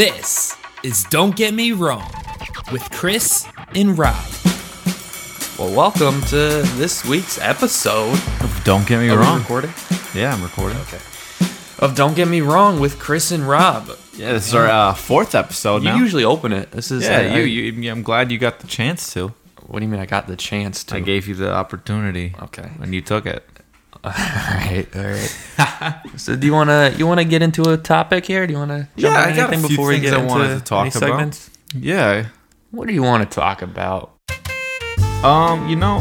This is Don't Get Me Wrong with Chris and Rob. Well, welcome to this week's episode. Of Don't get me Are we wrong. recording? Yeah, I'm recording. Okay. Of Don't Get Me Wrong with Chris and Rob. Yeah, this is our uh, fourth episode You now. usually open it. This is yeah, I- you, I- you, yeah, I'm glad you got the chance to. What do you mean? I got the chance to. I gave you the opportunity. Okay. And you took it. All right, all right. so, do you wanna you wanna get into a topic here? Do you wanna jump Yeah, I got a anything few before we things get I into wanted to talk any about. segments? Yeah. What do you want to talk about? Um, you know,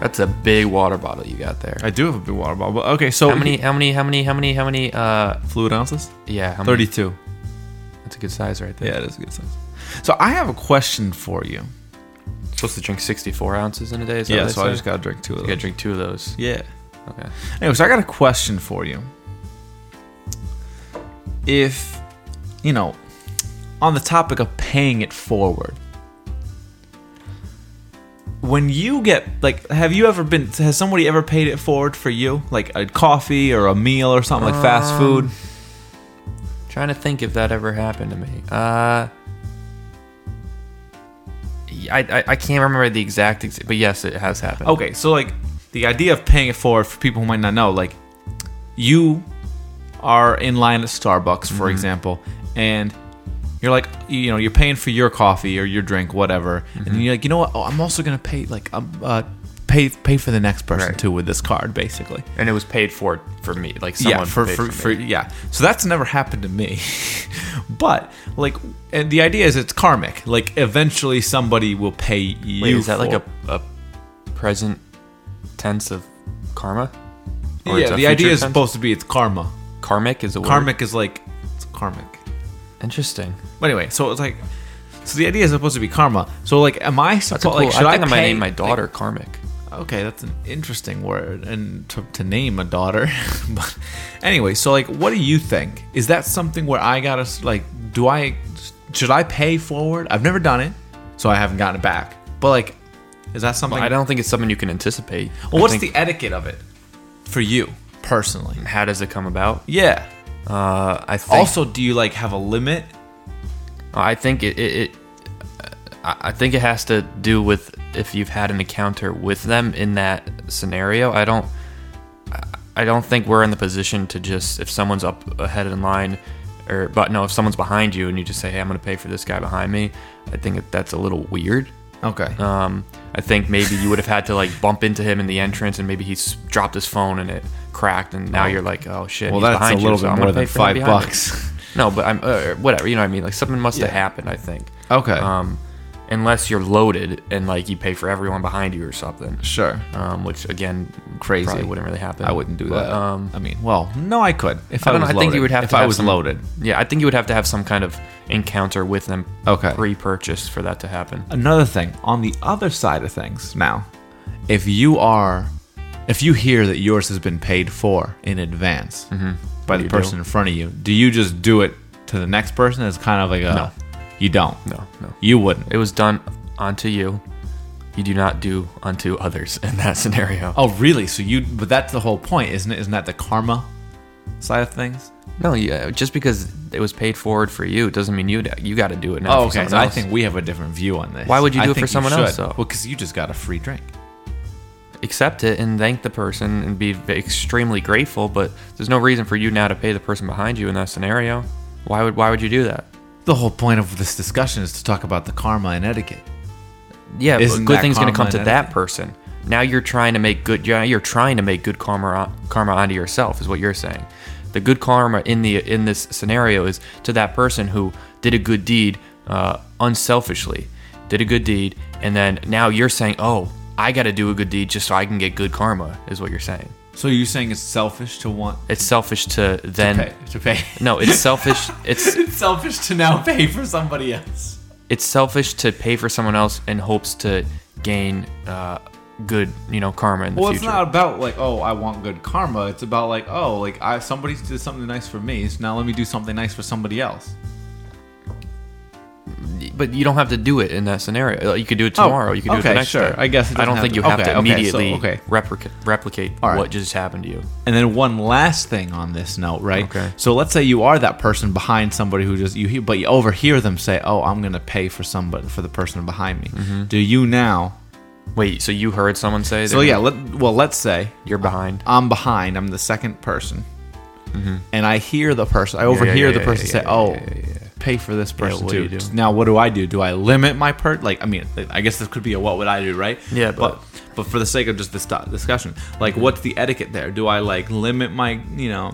That's a big water bottle you got there. I do have a big water bottle. Okay, so How many? How many? How many? How many? How many? Uh, fluid ounces? yeah, how many? 32. That's a good size right there. Yeah, it is a good size. So I have a question for you. Supposed to drink 64 ounces in a day. Yeah, so I just gotta drink two of You those. gotta drink two of those. Yeah. Okay. Anyway, so I got a question for you. If, you know, on the topic of paying it forward, when you get, like, have you ever been, has somebody ever paid it forward for you? Like a coffee or a meal or something like fast Um, food? Trying to think if that ever happened to me. Uh, I, I, I can't remember the exact, ex- but yes, it has happened. Okay, so, like, the idea of paying it forward for people who might not know, like, you are in line at Starbucks, for example, and you're like, you know, you're paying for your coffee or your drink, whatever, and you're like, you know what? Oh, I'm also gonna pay like, um, uh, pay pay for the next person Right. too with this card, basically. And it was paid for for me, like someone yeah, for paid for, for, me. yeah. So that's never happened to me, but like, and the idea is it's karmic. Like, eventually somebody will pay you. Wait, is that like a, a present tense of karma? Or yeah? The idea is tense? supposed to be it's karma. karmic is a word? Karmic is like it's karmic. Interesting. But anyway, so it's like, so the idea is supposed to be karma. So like, am I supposed cool. like should I I, think I, might pay- name my like- daughter karmic. okay, that's an interesting word, and to, to name a daughter. but anyway, so like, what do you think? Is that something where I gotta like, do I should I pay forward? I've never done it, so I haven't gotten it back. But like, is that something? I don't think it's something you can anticipate. well, I what's think- the etiquette of it for you personally? how does it come about? Yeah. Uh, I think Also, do you like have a limit? I think it, it, it I think it has to do with if you've had an encounter with them in that scenario. I don't I- I don't think we're in the position to just if someone's up ahead in line or but no, if someone's behind you and you just say, "Hey, I'm going to pay for this guy behind me." I think that's a little weird. Okay. Um, I think maybe you would have had to like bump into him in the entrance, and maybe he's dropped his phone and it cracked, and now Oh. you're like, oh shit. well, he's that's a behind you, little so bit I'm more than five bucks. No, but I'm uh, whatever. You know what I mean? Like something must have happened. I think. Okay. Um, unless you're loaded and like you pay for everyone behind you or something. sure. Um, which again, Crazy. probably wouldn't really happen. I wouldn't do But, that. Um, I mean, well, no, I could if I I, don't was know. I think you would have if to I have was some- loaded. yeah, I think you would have to have some kind of encounter with them. Okay. Pre-purchased for that to happen. Another thing on the other side of things now, if you are, if you hear that yours has been paid for in advance by Mm-hmm. What the person do? in front of you, do you just do it to the next person as kind of like a? No. You don't. No, no. You wouldn't. It was done onto you. You do not do unto others in that scenario. Oh, really? So you? But that's the whole point, isn't it? Isn't that the karma side of things? No, yeah, just because it was paid forward for you doesn't mean you you got to do it now. Oh, okay. So I think we have a different view on this. Why would you I do it for someone else, though? Well, because you just got a free drink. accept it and thank the person and be extremely grateful. But there's no reason for you now to pay the person behind you in that scenario. Why would Why would you do that? The whole point of this discussion is to talk about the karma and etiquette. Yeah, Isn't good things going to come to that person. Now you're trying to make good. You're, you're trying to make good karma karma onto yourself, is what you're saying. The good karma in the in this scenario is to that person who did a good deed uh, unselfishly, did a good deed, and then now you're saying, oh, I got to do a good deed just so I can get good karma, is what you're saying. So you're saying it's selfish to want It's selfish to then. pay, to pay? No, it's selfish. It's it's selfish to now pay for somebody else. it's selfish to pay for someone else in hopes to gain uh, good, you know, karma in the Well, it's not about like, oh, I want good karma. It's about like, oh, like I somebody did something nice for me, so now let me do something nice for somebody else. But you don't have to do it in that scenario. You could do it tomorrow. you could do it Oh, the next sure. day. I guess it I don't think you to- have to okay, okay, so- immediately okay. replicate replicate All right. what just happened to you. And then one last thing on this note, right? Okay. So let's say you are that person behind somebody who just you hear, but you overhear them say, "Oh, I'm gonna pay for somebody for the person behind me." Mm-hmm. Do you now? Wait, so you heard someone say? So yeah, let, well, let's say you're behind. I'm behind. I'm the second person, and I hear the person. I overhear Mm-hmm. yeah, the yeah, person yeah, say, yeah, "Oh, yeah, yeah, yeah. Pay for this person what do too." you do? Now, what do I do? Do I limit my per? Like, I mean, I guess this could be a what would I do, right? Yeah, but but- but for the sake of just this discussion, like, what's the etiquette there? Do I like limit my, you know? uh,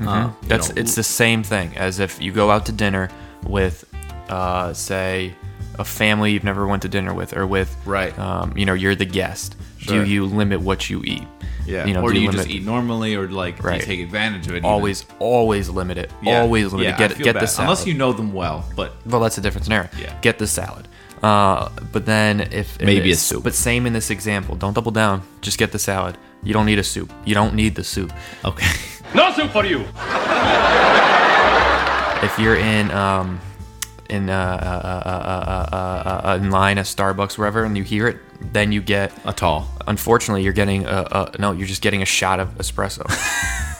you Mm-hmm. That's know, it's the same thing as if you go out to dinner with, uh, say, a family you've never went to dinner with, or with, Right. Um, you know, you're the guest. Sure. Do you limit what you eat? Yeah. You know, or do you limit, just eat normally, or like do Right. you take advantage of it? even? Always, always limit it. Yeah. Always limit Yeah, it. Get I feel get bad. the salad. unless you know them well. But Well, that's a different scenario. Yeah. Get the salad. Uh, but then if if Maybe a soup. But same in this example. Don't double down. Just get the salad. You don't need a soup. You don't need the soup. okay, No soup for you. If you're in um in uh, uh, uh, uh, uh, uh, in line at Starbucks wherever and you hear it, then you get. a tall. Unfortunately, you're getting a, a no. You're just getting a shot of espresso,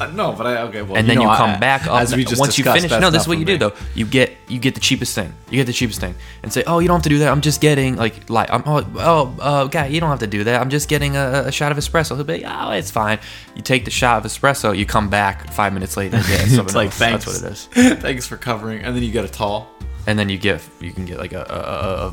Uh, no, but I okay. Well, and you then you know, come I- back up. as we just once you finish, no, this is what you do though. You get you get the cheapest thing. You get the cheapest thing, and say, oh, you don't have to do that. I'm just getting like like I'm oh oh uh, guy, you don't have to do that. I'm just getting a, a shot of espresso. He'll be like, oh, it's fine. You take the shot of espresso. You come back five minutes later. And get It's like else. thanks. That's what it is. Thanks for covering. And then you get a tall. And then you get you can get like a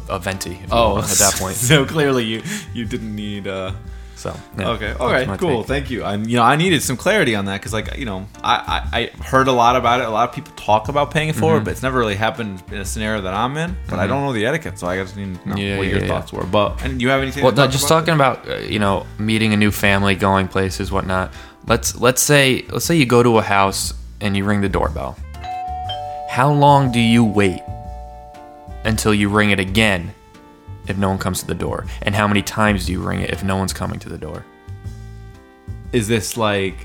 a, a, a venti. Oh, want at that point. so clearly you you didn't need. uh So yeah, Okay. All right. Cool. take. Thank you. I, you know, I needed some clarity on that because, like, you know, I, I I heard a lot about it. A lot of people talk about paying it Mm-hmm. forward, but it's never really happened in a scenario that I'm in. But I don't know the etiquette, so I just need to know Yeah, what yeah, your thoughts were. But and you have anything? Well, to no, just about? talking about uh, you know meeting a new family, going places, whatnot. Let's let's say let's say you go to a house and you ring the doorbell. How long do you wait until you ring it again if no one comes to the door? And how many times do you ring it if no one's coming to the door? Is this like?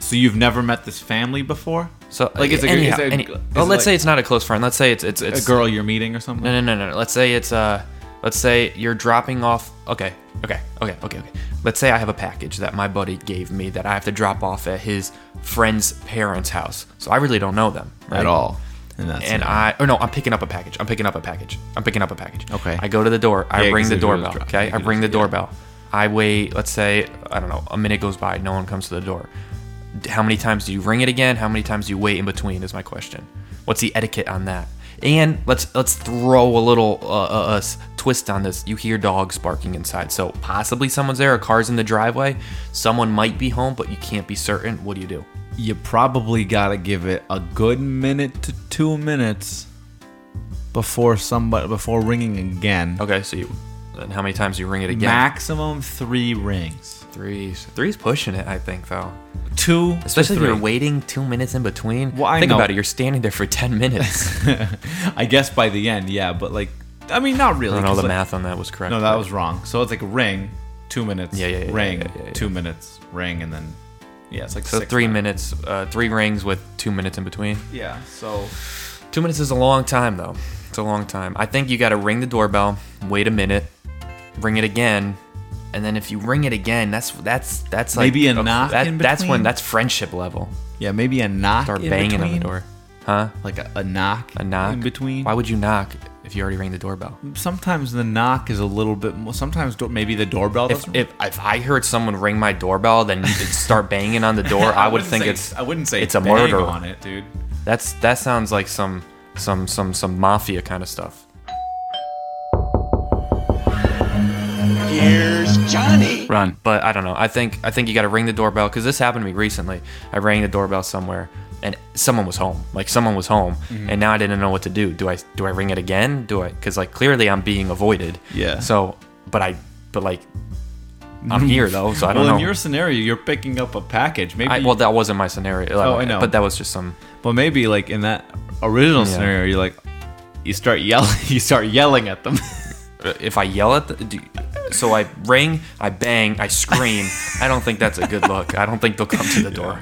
So you've never met this family before? So Like, is it- anyhow, any- well, it let's like- say it's not a close friend. Let's say it's it's it's A girl you're meeting or something? No, no, no, no, no. Let's say it's uh, let's say you're dropping off. Okay, okay, okay, okay, okay. Let's say I have a package that my buddy gave me that I have to drop off at his friend's parents' house. So I really don't know them right? At all? And that's And I, or no, I'm picking up a package. I'm picking up a package. I'm picking up a package. Okay. I go to the door. I Yeah, ring 'cause the if it was doorbell. dro- Okay. I ring the just- yeah. doorbell. I wait. Let's say I don't know. A minute goes by. No one comes to the door. How many times do you ring it again? How many times do you wait in between? Is my question. What's the etiquette on that? And let's let's throw a little uh, uh, uh, twist on this. You hear dogs barking inside, so possibly someone's there. A car's in the driveway. Someone might be home, but you can't be certain. What do you do? You probably got to give it a good minute to two minutes before somebody before ringing again. Okay, so you. And how many times do you ring it again? Maximum three rings. Three's three's pushing it, I think, though. Two, Especially if you're waiting two minutes in between. Well, I think know. about it. You're standing there for ten minutes. I guess by the end, yeah, but like, I mean, not I really. don't know the like- math on that was correct. No, that was wrong. So it's like ring, two minutes. Yeah, yeah, yeah, Ring, yeah, yeah, two minutes. Ring, and then yeah, it's like so six three minutes. minutes, uh, three rings with two minutes in between. Yeah. So Two minutes is a long time, though. It's a long time. I think you got to ring the doorbell, wait a minute, ring it again, and then if you ring it again, that's that's that's like Maybe a knock That, in that's when that's friendship level. yeah, maybe a knock. Start in banging on the door, huh? Like a, a knock. A knock in between. Why would you knock if you already rang the doorbell? Sometimes the knock is a little bit. more Sometimes do- maybe the doorbell If, doesn't. if if I heard someone ring my doorbell, then you could start banging on the door. I, would wouldn't think say- it's I wouldn't say it's a bang murder. on it, dude. That's that sounds like some some some some mafia kind of stuff. Here's Johnny. Run, but I don't know. I think I think you got to ring the doorbell because this happened to me recently. I rang the doorbell somewhere and someone was home. Like someone was home, Mm-hmm. and now I didn't know what to do. Do I do I ring it again? Do I? Because like clearly I'm being avoided. Yeah. So, but I but like I'm here though, so I don't well, know. Well, in your scenario, you're picking up a package. Maybe. I, well, that wasn't my scenario. Oh, I know. But that was just some. but maybe like in that original Yeah. scenario, you're like, you start yelling. You start yelling at them. If I yell at the, do, so I ring, I bang, I scream. I don't think that's a good look. I don't think they'll come to the door.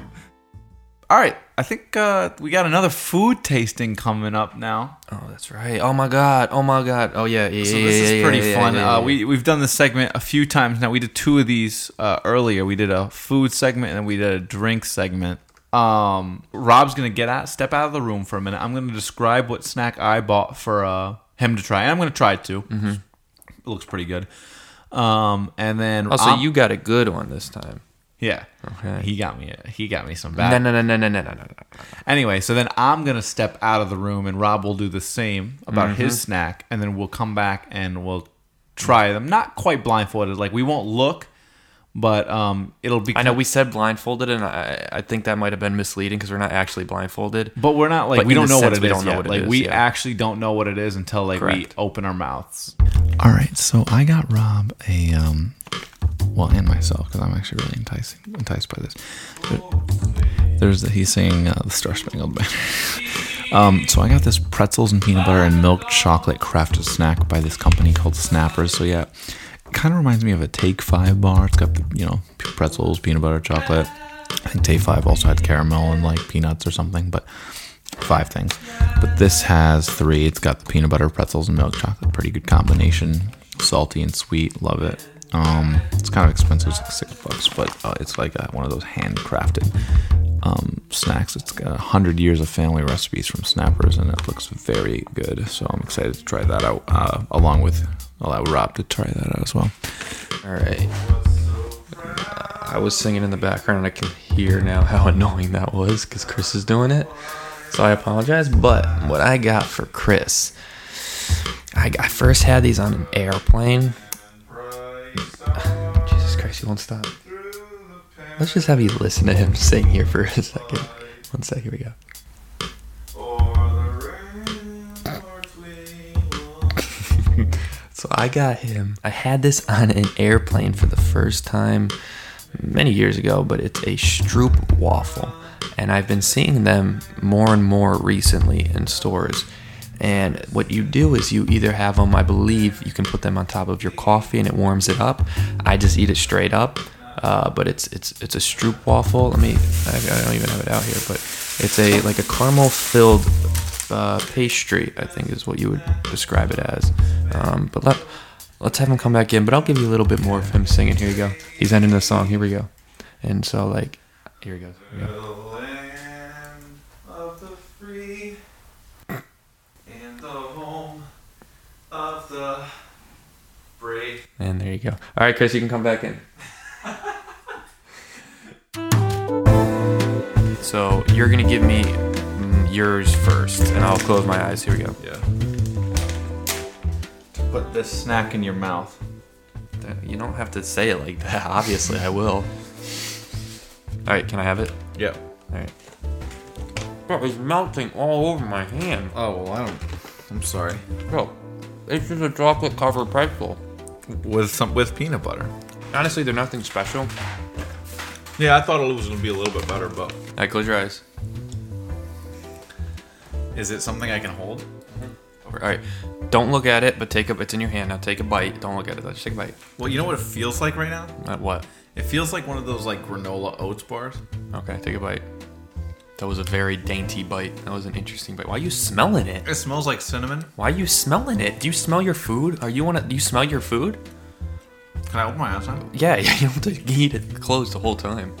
All right. I think uh, we got another food tasting coming up now. Oh, that's right. Oh my god. Oh my god. Oh yeah. Yeah. So yeah, this yeah, is yeah, pretty fun. uh, we we've done this segment a few times now. We did two of these uh, earlier. We did a food segment and then we did a drink segment. Um, Rob's gonna get out, step out of the room for a minute. I'm gonna describe what snack I bought for uh, him to try, and I'm gonna try it too. Mm-hmm. It looks pretty good. Um, and then Oh, so I'm- you got a good one this time. Yeah, Okay. he got me. He got me some No, bad. no, no, no, no, no, no, no. no. Anyway, so then I'm gonna step out of the room, and Rob will do the same about Mm-hmm. his snack, and then we'll come back and we'll try them. Not quite blindfolded, like we won't look, but um, it'll be. I know we said blindfolded, and I, I think that might have been misleading because we're not actually blindfolded. but we're not like but we don't the know what it we is don't know yet. what it like is, we yeah. actually don't know what it is until like we open our mouths. All right, so I got Rob a um, well, and myself because I'm actually really enticing, enticed by this. There- there's the, he's saying uh, the Star Spangled Banner. Um, so I got this pretzels and peanut butter and milk chocolate crafted snack by this company called Snappers. So yeah, kind of reminds me of a Take Five bar. It's got the, you know pretzels, peanut butter, chocolate. I think Take Five also had caramel and like peanuts or something, but five things. But this has three. It's got the peanut butter, pretzels, and milk chocolate. Pretty good combination. Salty and sweet. Love it. Um, it's kind of expensive. It's like six bucks, but uh, it's like uh one of those handcrafted um, snacks. It's got a hundred years of family recipes from Snappers, and it looks very good. So I'm excited to try that out, uh, along with allow Rob to try that out as well. All right. I was singing in the background, and I can hear now how annoying that was because Chris is doing it. So I apologize. But what I got for Chris, I, I first had these on an airplane. You won't stop. Let's just have you listen to him sing here for a second. One sec, here we go. So I got him. I had this on an airplane for the first time many years ago, but it's a Stroop waffle. And I've been seeing them more and more recently in stores. And what you do is you either have them, I believe you can put them on top of your coffee and it warms it up. I just eat it straight up. Uh, but it's it's it's a Stroop waffle. Let me I, I don't even have it out here, but it's a like a caramel filled uh, pastry, I think is what you would describe it as. Um, but let, let's have him come back in. But I'll give you a little bit more of him singing. Here you go. He's ending the song. Here we go. And so, like, here he goes. Here we go. The land of the free and the home of the brave. And there you go. All right, Chris, you can come back in. so you're gonna give me yours first, and I'll close my eyes. Here we go. Yeah. To Put this snack in your mouth. You don't have to say it like that. Obviously, I will. All right, can I have it? Yep. All right. Bro, it's melting all over my hand. Oh well, I don't. I'm sorry. Bro, it's just a chocolate covered pretzel. With some with peanut butter. Honestly, they're nothing special. Yeah, I thought it was gonna be a little bit better, but All right, close your eyes. is it something I can hold? Mm-hmm. All right, don't look at it, but take a. It's in your hand now. Take a bite. Don't look at it. Just take a bite. Well, you know what it feels like right now? Not what? It feels like one of those like granola oats bars. Okay, take a bite. That was a very dainty bite. That was an interesting bite. Why are you smelling it? It smells like cinnamon. Why are you smelling it? Do you smell your food? Are you wanna? Do you smell your food? Can I open my eyes now? Yeah, yeah. You have to eat it closed the whole time.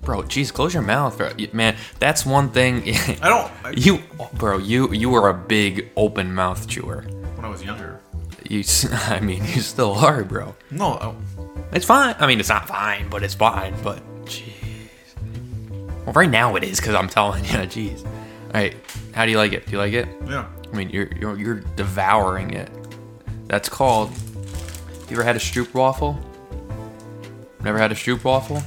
Bro, jeez, close your mouth, bro. Man, that's one thing. I don't. I, you, bro, you you were a big open mouth chewer. when I was younger. You, I mean, you still are, bro. No. I, It's fine. I mean, it's not fine, but it's fine. But. Well, right now it is because I'm telling you, jeez. All right, how do you like it? Do you like it? yeah. I mean, you're you're, you're devouring it. That's called. You ever had a Stroop waffle? Never had a Stroop waffle?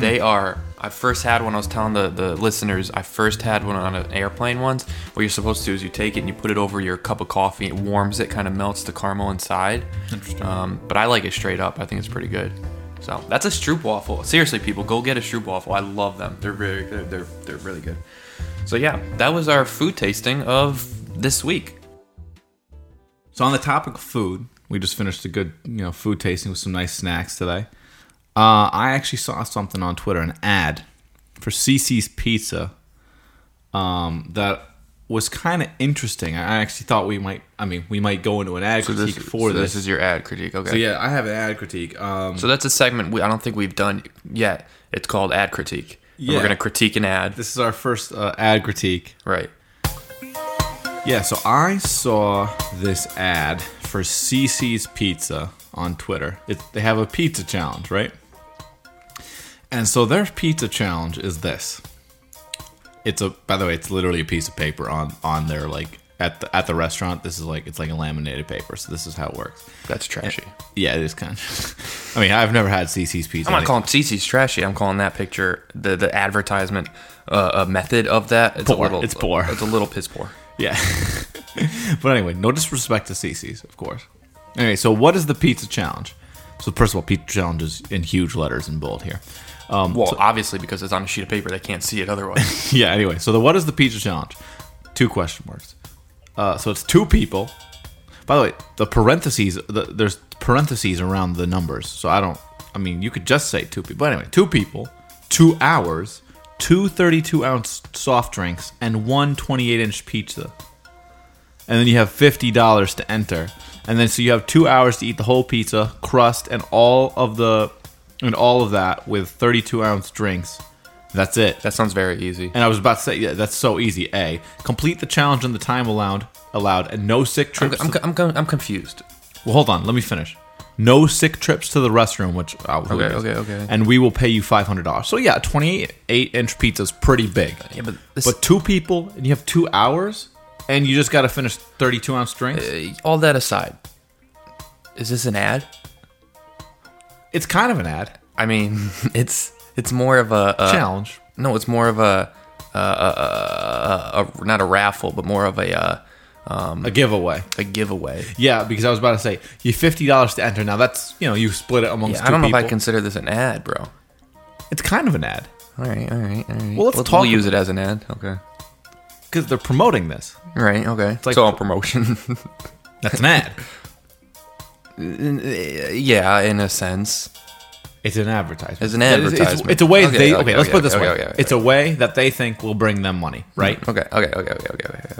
They are. I first had one. I was telling the, the listeners. I first had one on an airplane once. What you're supposed to do is you take it and you put it over your cup of coffee. It warms it, kind of melts the caramel inside. Interesting. Um, but I like it straight up. I think it's pretty good. So that's a Stroop waffle. Seriously, people, go get a Stroop waffle. I love them. They're very they're, they're they're really good. So yeah, that was our food tasting of this week. So on the topic of food, we just finished a good, you know, food tasting with some nice snacks today. Uh, I actually saw something on Twitter, an ad for CiCi's Pizza. um, that was kind of interesting. I actually thought we might. I mean, we might go into an ad So critique this, for so this. this is your ad critique. Okay. so yeah, I have an ad critique. Um, So that's a segment we, I don't think we've done yet. It's called ad critique. Yeah. We're gonna critique an ad. this is our first uh, ad critique. Right. Yeah, so I saw this ad for CiCi's Pizza on Twitter. It, they have a pizza challenge, right? And so their pizza challenge is this. It's a by the way, it's literally a piece of paper on on their like at the at the restaurant. This is like it's like a laminated paper. So this is how it works. That's trashy. Yeah, it is kind of. I mean, I've never had CiCi's Pizza. I'm not calling CiCi's trashy. I'm calling that picture the the advertisement uh, uh, method of that. It's Poor. a little. It's poor. It's a little piss poor. Yeah. but anyway, no disrespect to CiCi's, of course. Anyway, so what is the pizza challenge? So first of all, pizza challenge is in huge letters in bold here. Um, Well, obviously because it's on a sheet of paper, they can't see it otherwise. yeah. Anyway, so the what is the pizza challenge? Two question marks. Uh, so it's two people. By the way, the parentheses the, there's parentheses around the numbers. So I don't. I mean, you could just say two people. But anyway, two people, two hours, two 32 ounce soft drinks, and one 28 inch pizza. And then you have fifty dollars to enter. And then so you have two hours to eat the whole pizza, crust, and all of the and all of that with 32 ounce drinks. That's it. that sounds very easy. And I was about to say, yeah, that's so easy. A, complete the challenge in the time allowed, allowed, and no sick I'm, trips. I'm, I'm, I'm confused. well, hold on, let me finish. No sick trips to the restroom, which oh, who Okay, okay, okay. And we will pay you five hundred dollars. So yeah, twenty eight inch pizza is pretty big. Yeah, but this, But two people, and you have two hours, and you just got to finish thirty two ounce drinks. uh, all that aside, is this an ad? It's kind of an ad I mean, it's it's more of a, a challenge. No, it's more of a, a, a, a, not a raffle, but more of a uh, a giveaway. a giveaway. Yeah, because I was about to say you fifty dollars to enter. Now that's you know you split it amongst. Yeah, I don't know people. if I consider this an ad, bro. It's kind of an ad All right, all right, all right. Well, let's we'll, talk we'll use it as an ad. Okay. because they're promoting this. Right. Okay. It's like- all promotion. That's an ad. Yeah, in a sense. It's an advertisement. It's an It's- It's, advertisement. it's a way Okay, they okay, okay. let's okay, put it this way. it's a way that they think will bring them money, right? Okay. Okay. Okay. Okay. Okay. Okay. okay.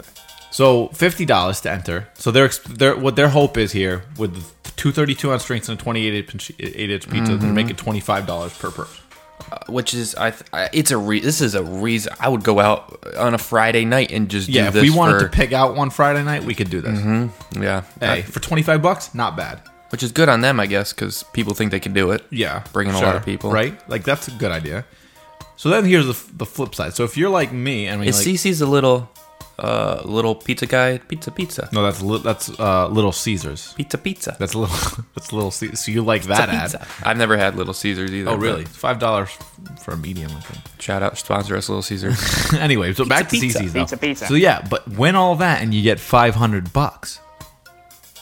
So fifty dollars to enter. So their their what their hope is here with two thirty two ounce drinks and a twenty eight inch eight inch pizza, Mm-hmm. they're making twenty five dollars per person. Uh, which is, I, th- I it's a re- this is a reason I would go out on a Friday night and just Yeah, if we wanted for, to pick out one Friday night, we could do this. Mm-hmm. yeah, Hey, for twenty five bucks, not bad. which is good on them, I guess, because people think they can do it. Yeah, bringing a lot of people, right? Like that's a good idea. So then here's the, f- the flip side. So if you're like me, I mean, Is like, CiCi's a little, uh, little pizza guy? Pizza, pizza, no, that's li- that's uh, Little Caesars. pizza, pizza. That's a little. That's a little. Ce- So you like that ad? pizza. I've never had Little Caesars either. Oh, really? Five dollars for a medium, I think. Shout out, sponsor us, Little Caesars. anyway, so back to pizza. CiCi's though. Pizza, pizza. So yeah, but win all that and you get five hundred bucks.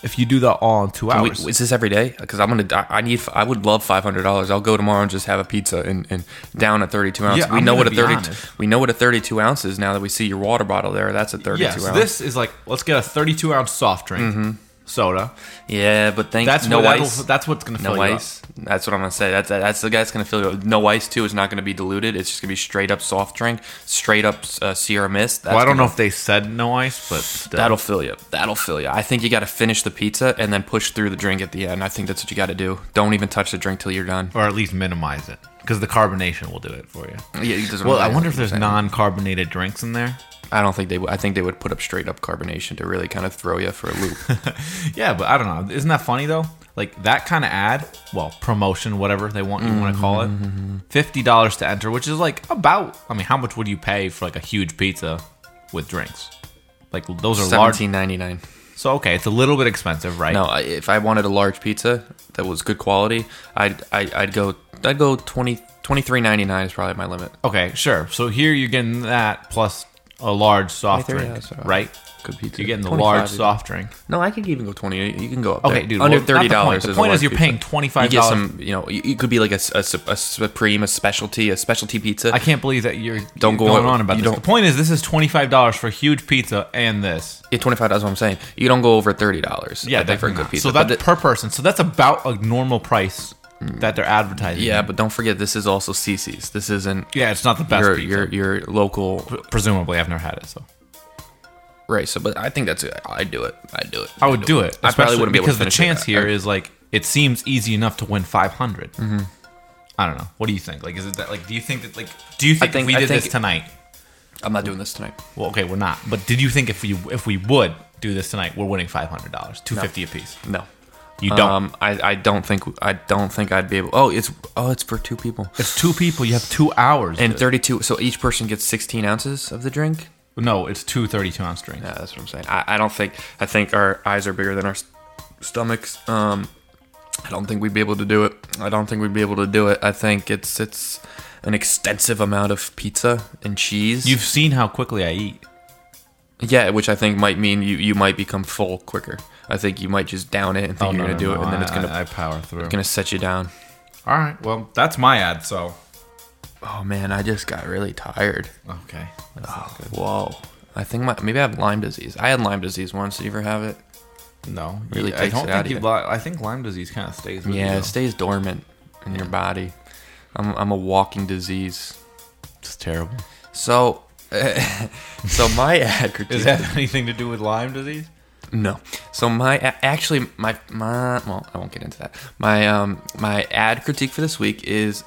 If you do that all in two hours, is this every day? Because I'm gonna. I I need. I would love five hundred dollars. I'll go tomorrow and just have a pizza and, and down at thirty two ounce. Yeah, we I'm know what a thirty. honest. We know what a thirty two ounce is now that we see your water bottle there. That's a thirty two yes, ounce. this is like let's get a thirty-two ounce soft drink, mm-hmm. Soda. yeah, but thank That's no what ice. That's what's gonna fill no you ice. That's what I'm gonna say. That's that's the guy that's gonna fill you. up. No ice too. It's not gonna be diluted. It's just gonna be straight up soft drink, straight up uh, Sierra Mist. That's Well, I don't know gonna- if they said no ice, but still. That'll fill you. That'll fill you. I think you got to finish the pizza and then push through the drink at the end. I think that's what you got to do. Don't even touch the drink till you're done. or at least minimize it because the carbonation will do it for you. Yeah, Well, I wonder if there's non-carbonated drinks in there. I don't think they. would. I think they would put up straight up carbonation to really kind of throw you for a loop. Yeah, but I don't know. Isn't that funny though? Like that kind of ad, well, promotion, whatever they want you want to call it, mm-hmm. fifty dollars to enter, which is like about. I mean, how much would you pay for like a huge pizza with drinks? Like those are large. Seventeen ninety nine. So okay, it's a little bit expensive, right? No, I- if I wanted a large pizza that was good quality, I'd I'd, I'd go I'd go 20 23.99 is probably my limit. Okay, sure. So here you're getting that plus a large soft 23, drink, yeah, so- right? Good pizza. You're getting the large even. soft drink. No, I could even go twenty. You can go up. Okay, there. dude, Under well, not the thirty point. dollars. The point is you're paying $25 You get some. You know, it could be like a, a, a supreme, a specialty, a specialty pizza. I can't believe that you're Don't you're go going on- on about you this. don't- The point is, this is twenty five dollars for a huge pizza and this. Yeah, twenty five. That's what I'm saying. You don't go over thirty dollars. Yeah, I for a good pizza. So that's the- per person. So that's about a normal price that they're advertising. Yeah, but don't forget this is also CiCi's. This isn't yeah, it's not the best your, your your local Presumably, I've never had it, so right. So, but I think that's I'd do it. I'd do it. I would do it. I probably wouldn't be because the chance it. here I- is like it seems easy enough to win 500. Mm-hmm. I don't know. What do you think? Like, is it that? Like, do you think that? Like, do you think, think- if we did think- this tonight? I'm not doing this tonight. Well, okay, we're not. But did you think if we if we would do this tonight, we're winning five hundred dollars, two fifty a piece? No. You don't. Um, I, I don't think I don't think I'd be able. Oh, it's oh, it's for two people it's two people. You have two hours. and to- 32. So each person gets 16 ounces of the drink. no, it's two 32 ounce drinks. Yeah, that's what I'm saying. I, I don't think I think our eyes are bigger than our s- stomachs. Um, I don't think we'd be able to do it. I don't think we'd be able to do it. I think it's it's an extensive amount of pizza and cheese. You've seen how quickly I eat. yeah, which I think might mean you, you might become full quicker. I think you might just down it and think Oh, you're no, gonna do no, it, and then I- it's gonna I, I power through. gonna set you down. All right. Well, that's my ad. So Oh man, I just got really tired. okay. Good. Oh, whoa. I think my, maybe I have Lyme disease. I had Lyme disease once. Did you ever have it? No, Really I takes don't think you. Li- I think Lyme disease kind of stays. Yeah, you, it stays dormant in your body. I'm, I'm a walking disease. It's terrible. So, so my ad critique. Does that have anything to do with Lyme disease? No. So my actually my my well I won't get into that. My um my ad critique for this week is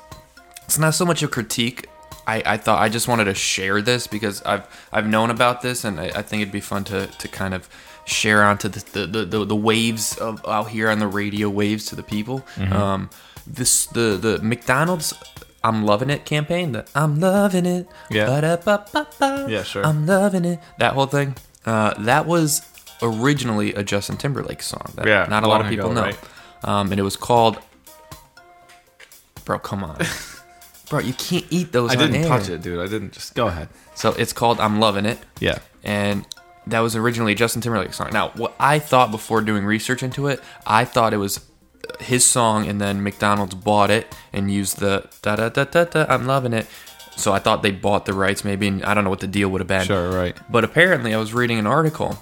it's not so much a critique. I, I thought I just wanted to share this because I've I've known about this and I, I think it'd be fun to, to kind of share onto the the, the, the, waves of out here on the radio waves to the people. Um, this the the McDonald's I'm loving it campaign. The I'm loving it. Yeah. Yeah, sure. I'm loving it. That whole thing. Uh, that was originally a Justin Timberlake song. That Yeah, not a lot of people ago, know. right? Um, and it was called. Bro, come on, bro, you can't eat those. I didn't air. touch it, dude. I didn't. Just go ahead. So it's called "I'm Loving It," Yeah. and that was originally a Justin Timberlake song. Now, what I thought before doing research into it, I thought it was his song, and then McDonald's bought it and used the da da da da da. I'm loving it. So I thought they bought the rights, maybe, and I don't know what the deal would have been. Sure, right. But apparently, I was reading an article,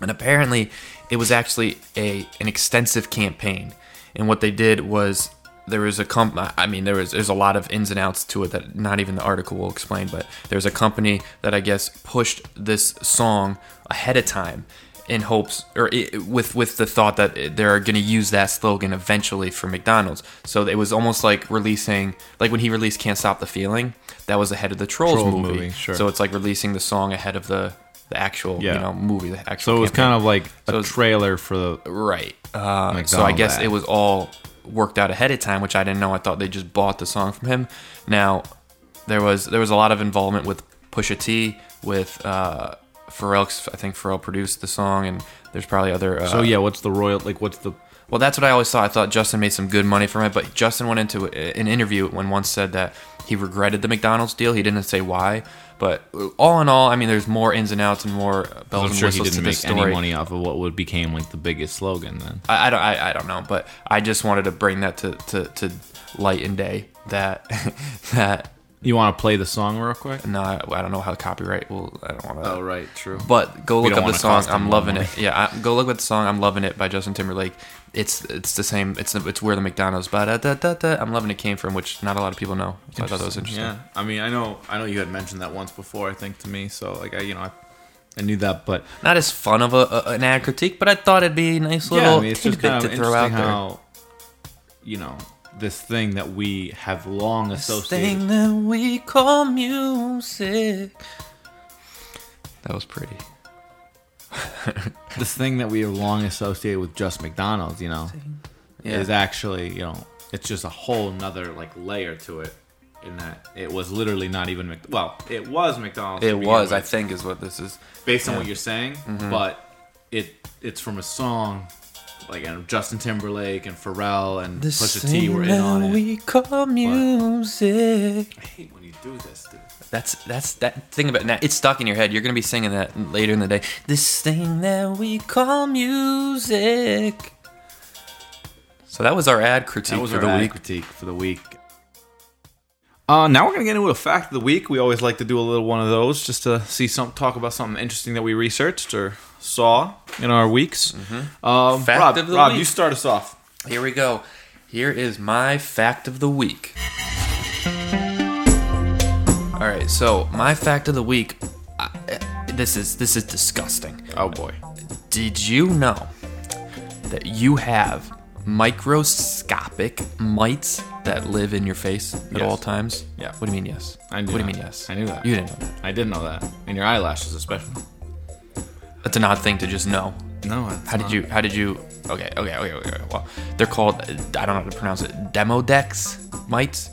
and apparently, it was actually a an extensive campaign. And what they did was there was a comp. I mean, there was there's a lot of ins and outs to it that not even the article will explain. But there's a company that I guess pushed this song ahead of time in hopes or i with with the thought that they're going to use that slogan eventually for McDonald's. So it was almost like releasing like when he released "Can't Stop the Feeling." That was ahead of the Trolls, Trolls movie. movie, sure. So it's like releasing the song ahead of the the actual Yeah. you know movie. The actual. So it was campaign. kind of like a So it was- trailer for the. right. Uh, so I guess ad. it was all worked out ahead of time, which I didn't know. I thought they just bought the song from him. Now there was there was a lot of involvement with Pusha T with uh, Pharrell. I think Pharrell produced the song, and there's probably other. Uh, So yeah, what's the royal? Like, what's the? Well, that's what I always thought. I thought Justin made some good money from it, but Justin went into uh, an interview when once said that he regretted the McDonald's deal. He didn't say why, but uh, all in all, I mean, there's more ins and outs and more bells I'm and sure he whistles to didn't this make story. any money off of what would became like the biggest slogan then. I, I don't, I, I don't know, but I just wanted to bring that to, to, to light and day that that You want to play the song real quick? no, I, I don't know how copyright will. I don't want to. Oh, right, true. But go look up the song. I'm loving money. it. Yeah, I, go look at the song. I'm loving it by Justin Timberlake. It's it's the same. It's it's where the McDonald's da. I'm loving it came from, which not a lot of people know. So I thought that was interesting. Yeah, I mean, I know, I know you had mentioned that once before. I think to me, so like, I, you know, I, I knew that, but Not as fun of a, a an ad critique, but I thought it'd be a nice little yeah, I mean, it's just kind of to throw out interesting there. how, you know, this thing that we have long This associated. thing that we call music. That was pretty. this thing that we have long associated with just McDonald's, you know, Yeah. is actually, you know, it's just a whole nother like layer to it. In that it was literally not even Mc- well, it was McDonald's. It was, I think, is what this is. based on yeah. what you're saying, Mm-hmm. but it it's from a song like you know, Justin Timberlake and Pharrell and This Pusha T were in on it. we call music. I hate when you do this, dude. That's that's that thing about now. It's stuck in your head. You're gonna be singing that later in the day. This thing that we call music. So that was our ad critique That was for our the ad week. critique for the week. Uh, now we're gonna get into a fact of the week. We always like to do a little one of those just to see some talk about something interesting that we researched or saw in our weeks. Um, Mm-hmm. Fact Rob, of the Rob, week. you start us off. Here we go. Here is my fact of the week. All right, so my fact of the week. I, this is this is disgusting. Oh boy. Did you know that you have microscopic mites that live in your face at Yes. all times? Yeah. What do you mean yes? I knew what do you that. mean yes? I knew that. You didn't know that. I didn't know that. And your eyelashes, especially. That's an odd thing to just know. No. How did you? How did you? Okay, okay, okay, okay. Well, they're called. I don't know how to pronounce it. Demodex mites,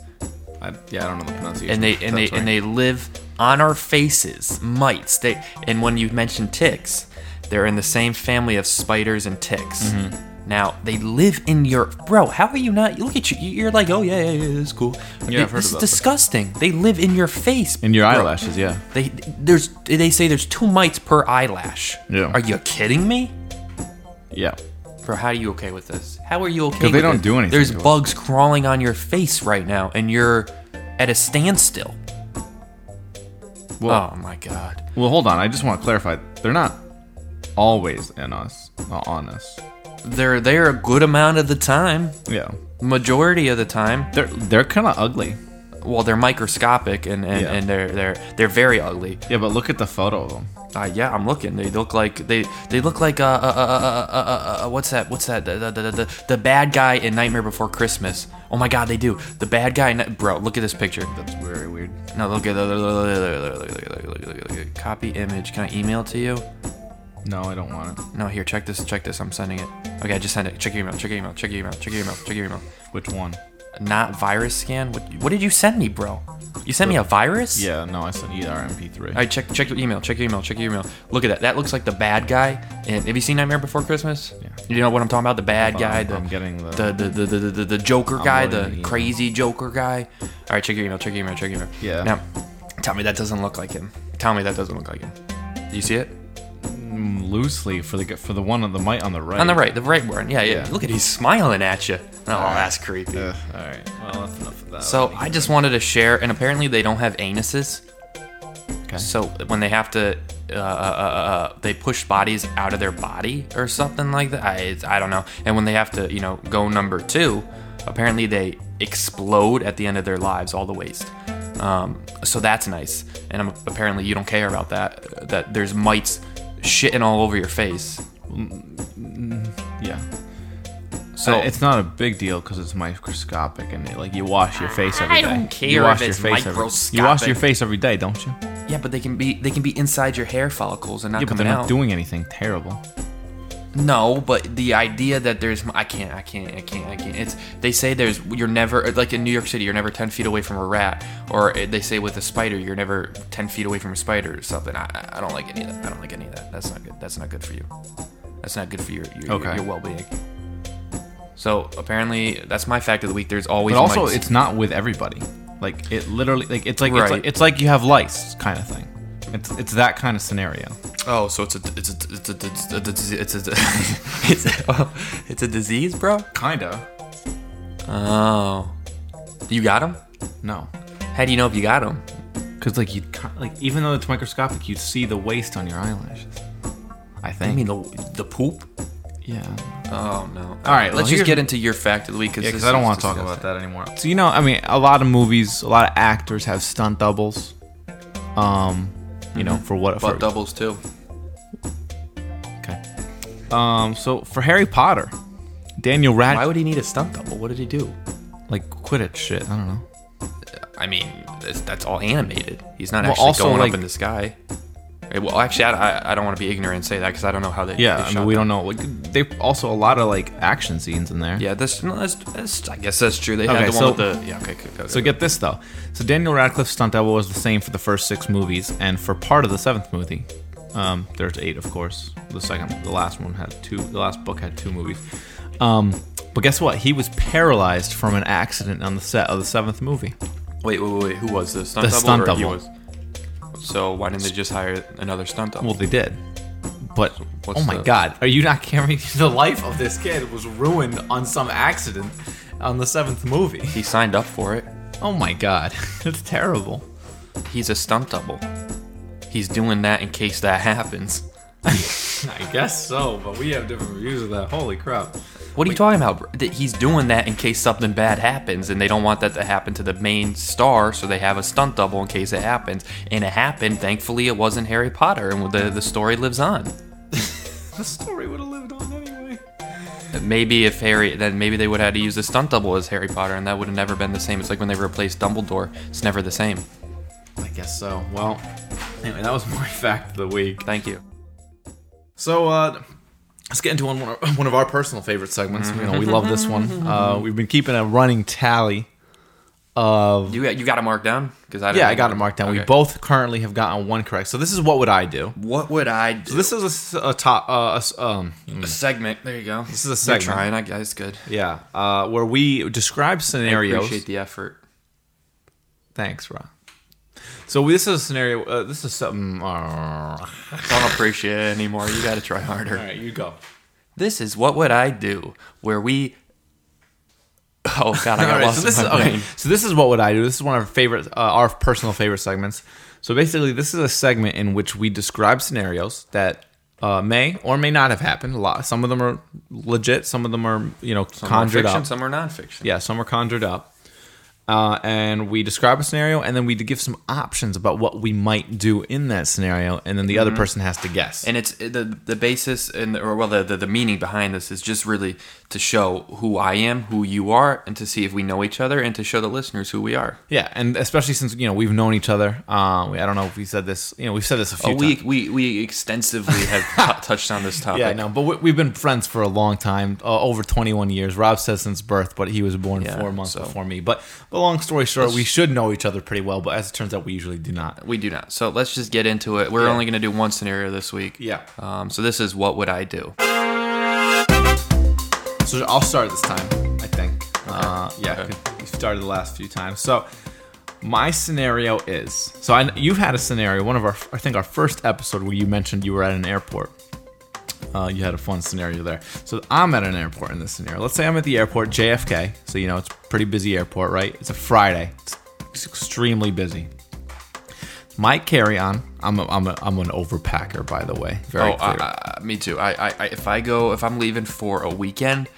I, yeah, I don't know the pronunciation. and they and they right. and they live on our faces. Mites. They and when you mention ticks, they're in the same family of spiders and ticks. Mm-hmm. Now they live in your bro. How are you not? You look at you. You're like, oh yeah, yeah, yeah, it's cool. Yeah, I've heard this is about this. disgusting. They live in your face. in your bro. eyelashes, yeah. They there's they say there's two mites per eyelash. Yeah. Are you kidding me? Yeah. Bro, how are you okay with this? How are you okay? 'Cause they with don't it? do anything There's to it. bugs crawling on your face right now, and you're at a standstill. Well, oh my god. well, hold on. I just want to clarify. They're not always in us, uh, on us they're they're a good amount of the time. Yeah. Majority of the time. They're they're kind of ugly. Well, they're microscopic and and, yeah. and they're they're they're very ugly. Yeah, but look at the photo of them. Uh, yeah, I'm looking. They look like they they look like uh, uh, uh, uh, uh, uh what's that? What's that? The, the, the, the, the bad guy in Nightmare Before Christmas. Oh my God, they do. The bad guy, bro. Look at this picture. That's very weird. No, look at the copy image. Can I email to you? No, I don't want it. No, here, check this. Check this. I'm sending it. Okay, I just send it. Check your email. Check your email. Check your email. Check your email. Check your email. Which one? Not virus scan. What? What did you send me, bro? You sent me a virus? Yeah, no, I sent you our MP3. All right, check check your email. Check your email. Check your email. Look at that. That looks like the bad guy. And have you seen Nightmare Before Christmas? Yeah. You know what I'm talking about? The bad on, guy. I'm- The, I'm getting the- the the the the, the, the Joker I'm guy. The crazy Joker guy. All right, check your email. Check your email. Check your email. Yeah. Now, tell me that doesn't look like him. Tell me that doesn't look like him. Do you see it? Mm, loosely for the for the one on the mic on the right. On the right, the right one. Yeah, yeah. Yeah. Look at he's smiling at you. Oh, that's creepy. Ugh, all right. Well, that's enough of that. So I just wanted to share, and apparently they don't have anuses. Okay. So when they have to, uh, uh, uh, they push bodies out of their body or something like that. I, I don't know. And when they have to, you know, go number two, apparently they explode at the end of their lives, all the waste. Um, so that's nice. And um, apparently you don't care about that. That there's mites shitting all over your face. yeah. So So it's not a big deal because it's microscopic and it, like you wash your face every I day. don't care you wash if your it's face every- You wash microscopic. your face every day, don't you? yeah, but they can be they can be inside your hair follicles and not Yeah, but they're not out. doing anything terrible. No, but the idea that there's I can't I can't I can't I can't. It's they say there's you're never like in New York City you're never ten feet away from a rat, or they say with a spider you're never ten feet away from a spider or something. I, I don't like any of that. I don't like any of that. That's not good. That's not good for you. That's not good for your your, Okay. your, your well being. So apparently that's my fact of the week. There's always But also, mites. it's not with everybody. Like it literally, like it's like it's like it's like you have lice kind of thing. It's it's that kind of scenario. Oh so it's a it's a it's a it's a it's a, it's a, it's a, it's a disease, bro. Kinda. Oh, you got him? No. How do you know if you got him? Because like you like even though it's microscopic, you'd see the waste on your eyelashes. I think. I mean the the poop. yeah. Oh no! All right, well, let's just get into your fact of the week because Yeah, I don't want to talk about that anymore. So you know, I mean, a lot of movies, a lot of actors have stunt doubles. Um, you know, for what? Butt For, doubles too. Um, so for Harry Potter, Daniel Radcliffe, Why would he need a stunt double? What did he do? like Quidditch shit. I don't know. I mean, that's, that's all animated. He's not Well, actually also, going like- up in the sky. Well, actually, I, I, don't want to be ignorant and say that because I don't know how they. Yeah, they I mean, we that. don't know. Like, they also a lot of like action scenes in there. Yeah, that's, no, that's, that's I guess that's true. They Okay, had the so- one with the yeah. Okay, okay, okay. So get this though. So Daniel Radcliffe's stunt double was the same for the first six movies, and for part of the seventh movie, um, there's eight, of course. The second, the last one had two. The last book had two movies. Um, but guess what? He was paralyzed from an accident on the set of the seventh movie. wait, wait, wait. Who was the stunt The double? stunt double. was- so why didn't they just hire another stunt double? Well, they did. But what's oh my the- god, are you not caring? The life of this kid was ruined on some accident on the seventh movie. he signed up for it. Oh my god, it's terrible. He's a stunt double. He's doing that in case that happens. I guess so, but we have different views of that. Holy crap. What are you talking about? bro? That He's doing that in case something bad happens, and they don't want that to happen to the main star, so they have a stunt double in case it happens. And it happened. Thankfully, it wasn't Harry Potter, and the the story lives on. The story would have lived on anyway. Maybe if Harry, then maybe they would have had to use the stunt double as Harry Potter, and that would have never been the same. It's like when they replaced Dumbledore; it's never the same. I guess so. Well, anyway, that was my fact of the week. Thank you. So uh, let's get into one one of- one of our personal favorite segments. You know, we love this one. Uh, we've been keeping a running tally of. You got you got it marked down because I Yeah, I got it marked down. We Okay. both currently have gotten one correct. So this is what would I do? What would I do? So this is a s- a, top. Uh, a s- um, a segment. There you go. This is a segment. You're segment. trying, I guess. Good. yeah, uh, where we describe I scenarios. appreciate the effort. Thanks, Rob. So this is a scenario. Uh, this is something. Uh, Don't appreciate it anymore. You got to try harder. all right, you go. This is what would I do, where we. Oh God, I got right, lost so this in is my okay. So this is what would I do? This is one of our favorite, uh, our personal favorite segments. So basically, this is a segment in which we describe scenarios that uh, may or may not have happened. A lot. Some of them are legit. Some of them are you know Some are conjured fiction, up. some are nonfiction. Yeah, some are conjured up. Uh, and we describe a scenario, and then we give some options about what we might do in that scenario, and then the other person has to guess. Mm-hmm. And it's the the basis and or well the, the the meaning behind this is just really to show who I am, who you are, and to see if we know each other, and to show the listeners who we are. yeah, and especially since you know we've known each other. Uh, I don't know if we said this. You know, we've said this a few Oh, we, times. we we extensively have t- touched on this topic. Yeah, no, but we, we've been friends for a long time, uh, over 21 years. Rob says since birth, but he was born Yeah, four months so- before me. But, but long story short, we should know each other pretty well. But as it turns out, we usually do not. We do not. So let's just get into it. We're Yeah. only going to do one scenario this week. Yeah. Um, so this is what would I do? So I'll start this time. I think. Uh, yeah, Okay. we started the last few times. So my scenario is so I, you've had a scenario. One of our, I think, our first episode where you mentioned you were at an airport. Uh, you had a fun scenario there. So I'm at an airport in this scenario. Let's say I'm at the airport, JFK. So you know it's a pretty busy airport, right? It's a Friday. It's, it's extremely busy. My carry-on. I'm a, I'm a, I'm an overpacker, by the way. Very oh, clear. I, me too. I, I, if I go, if I'm leaving for a weekend,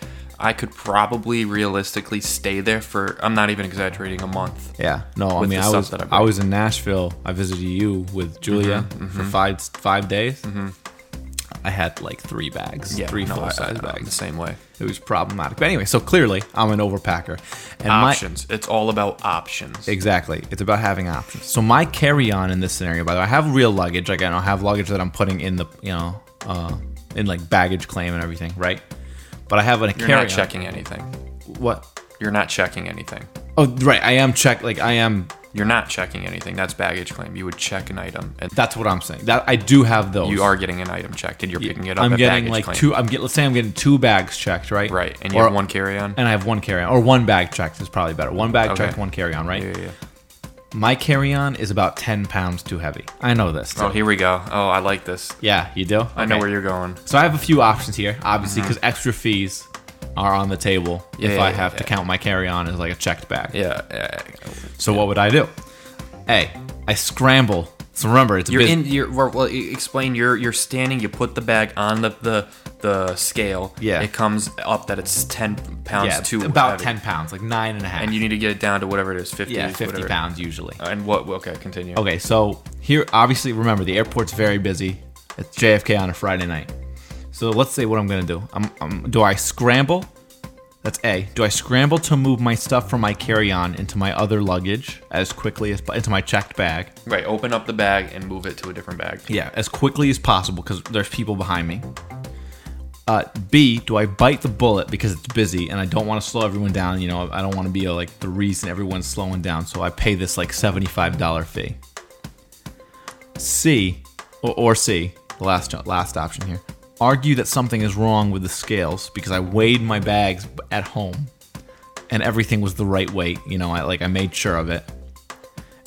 I could probably realistically stay there for. I'm not even exaggerating, a month. Yeah, no, I mean, I was I I, was in Nashville. I visited you with Julia Mm-hmm, for five five days. I had like three bags, three no, full size I'm the same way. It was problematic, but anyway. So clearly, I'm an overpacker, and my Options. it's all about options. exactly, it's about having options. So my carry-on in this scenario, by the way, I have real luggage. Like I don't have luggage that I'm putting in the you know uh, in like baggage claim and everything, right? But I have a You're carry-on. not checking anything. What? You're not checking anything. Oh, right. I am check. Like I am. You're not checking anything. That's baggage claim. You would check an item, and That's what I'm saying. That I do have those. you are getting an item checked, and you're picking it up. I'm at getting baggage like claim. two. I'm get. Let's say I'm getting two bags checked, right? Right, and you Or- have one carry on. and I have one carry on, or one bag checked is probably better. One bag Okay. checked, one carry on, right? Yeah, yeah, yeah. My carry on is about ten pounds too heavy. I know this. Oh, here we go. Oh, I like this. yeah, you do. I know where you're going. So I have a few options here, obviously, mm-hmm. because extra fees are on the table if yeah, I yeah, have to yeah. count my carry on as like a checked bag. Yeah. yeah. So what would I do? A, I scramble. So remember, it's You're bus- in. You're well. Explain. You're you're standing. You put the bag on the the, the scale. Yeah. It comes up that it's ten pounds yeah, too about heavy. ten pounds, like nine and a half. and you need to get it down to whatever it is. Fifty. yeah, fifty pounds usually. Uh, and what? Okay, continue. Okay, so here, obviously, remember the airport's very busy. It's JFK on a Friday night. So let's say what I'm gonna do. I'm, I'm, do I scramble? That's A. Do I scramble to move my stuff from my carry-on into my other luggage as quickly as into my checked bag? Right. Open up the bag and move it to a different bag. Yeah, as quickly as possible because there's people behind me. Uh, B, do I bite the bullet because it's busy and I don't want to slow everyone down? You know, I don't want to be uh, like the reason everyone's slowing down, so I pay this like $75 fee. C, or, or C, the last last option here, argue that something is wrong with the scales because I weighed my bags at home and everything was the right weight. You know, I like I made sure of it,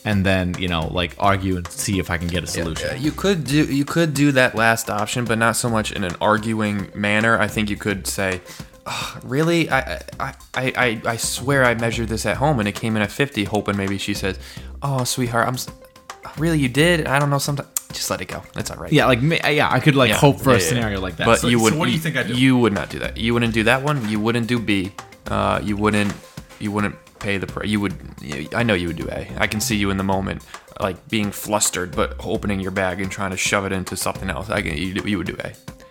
and then you know like argue and see if I can get a solution. Uh, You could do you could do that last option, but not so much in an arguing manner. I think you could say, "Ugh, "Really, I, I, I, I, swear I measured this at home and it came in at 50." Hoping maybe she says, "Oh, sweetheart, I'm s- really you did. I don't know. Sometimes just let it go. It's all right. Yeah, like ma- yeah, I could like Yeah. hope for Yeah, a yeah, scenario yeah. like that. But So- you so would. what do you think I do? You would not do that. You wouldn't do that one. You wouldn't do B. Uh, you wouldn't. You wouldn't pay the price. You would. I know you would do A. I can see you in the moment, like being flustered, but opening your bag and trying to shove it into something else. I can. You, you would do A.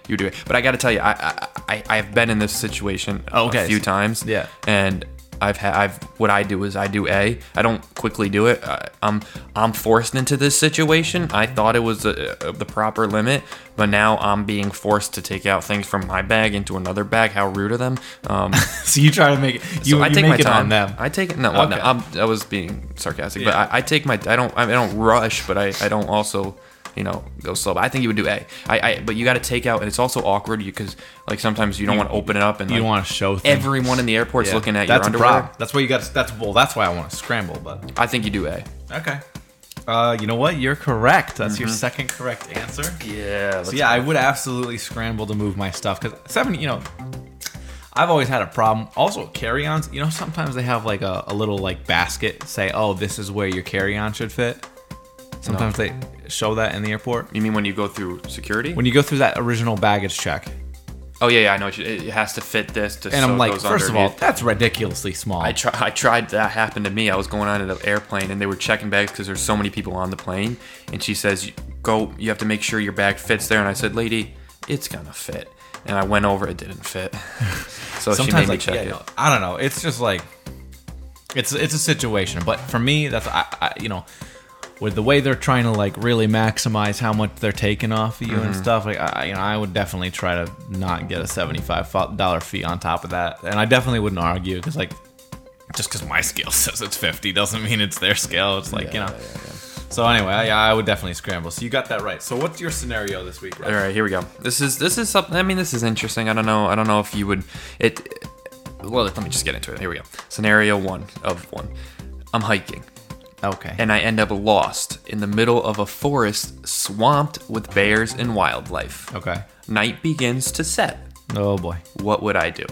You would do A. But I got to tell you, I, I I I have been in this situation Oh, okay. a few times. Yeah. And I've had I've what I do is I do A. I don't quickly do it. I, I'm I'm forced into this situation. I thought it was uh uh the proper limit, but now I'm being forced to take out things from my bag into another bag. How rude of them. Um, so you try to make it. You, so I you take my time. on them. I take it. No, well, no Okay. I'm, I was being sarcastic, Yeah. but I, I take my. I don't. I don't rush, but I, I don't also. You know, go slow. But I think you would do A. I, I but you got to take out, and it's also awkward because like sometimes you don't want to open it up and you like, want to show things. everyone in the airport's Yeah. looking at that's your a underwear. problem. That's why you got. That's well. That's why I want to scramble. But I think you do A. okay. Uh, you know what? You're correct. That's Mm-hmm. your second correct answer. Yeah. So yeah, I would absolutely scramble to move my stuff because seven. You know, I've always had a problem. Also, carry-ons. You know, sometimes they have like a, a little like basket. Say, oh, this is where your carry-on should fit. Sometimes they show that in the airport You mean when you go through security? when you go through that original baggage check. oh yeah, yeah, I know. It has to fit this. To, And so I'm like, goes first of all, that's ridiculously small. I try. I tried. That happened to me. I was going on an airplane, and they were checking bags because there's so many people on the plane. And she says, "Go. You have to make sure your bag fits there." And I said, "Lady, it's gonna fit." And I went over. It didn't fit. So she made Sometimes me like check yeah, it. no, I don't know. It's just like it's it's a situation. But for me, that's I, I you know with the way they're trying to like really maximize how much they're taking off of you Mm-hmm. and stuff. Like I, you know, I would definitely try to not get a seventy five dollar fee on top of that, and I definitely wouldn't argue because like just because my scale says it's fifty doesn't mean it's their scale. It's like you know. So anyway, I, I would definitely scramble. So you got that right. So what's your scenario this week? All right, here we go. This is this is something. I mean, this is interesting. I don't know. I don't know if you would. It. Well, let me just get into it. Here we go. Scenario one of one. I'm hiking. Okay. and I end up lost in the middle of a forest swamped with bears and wildlife. okay. Night begins to set. Oh boy. What would I do?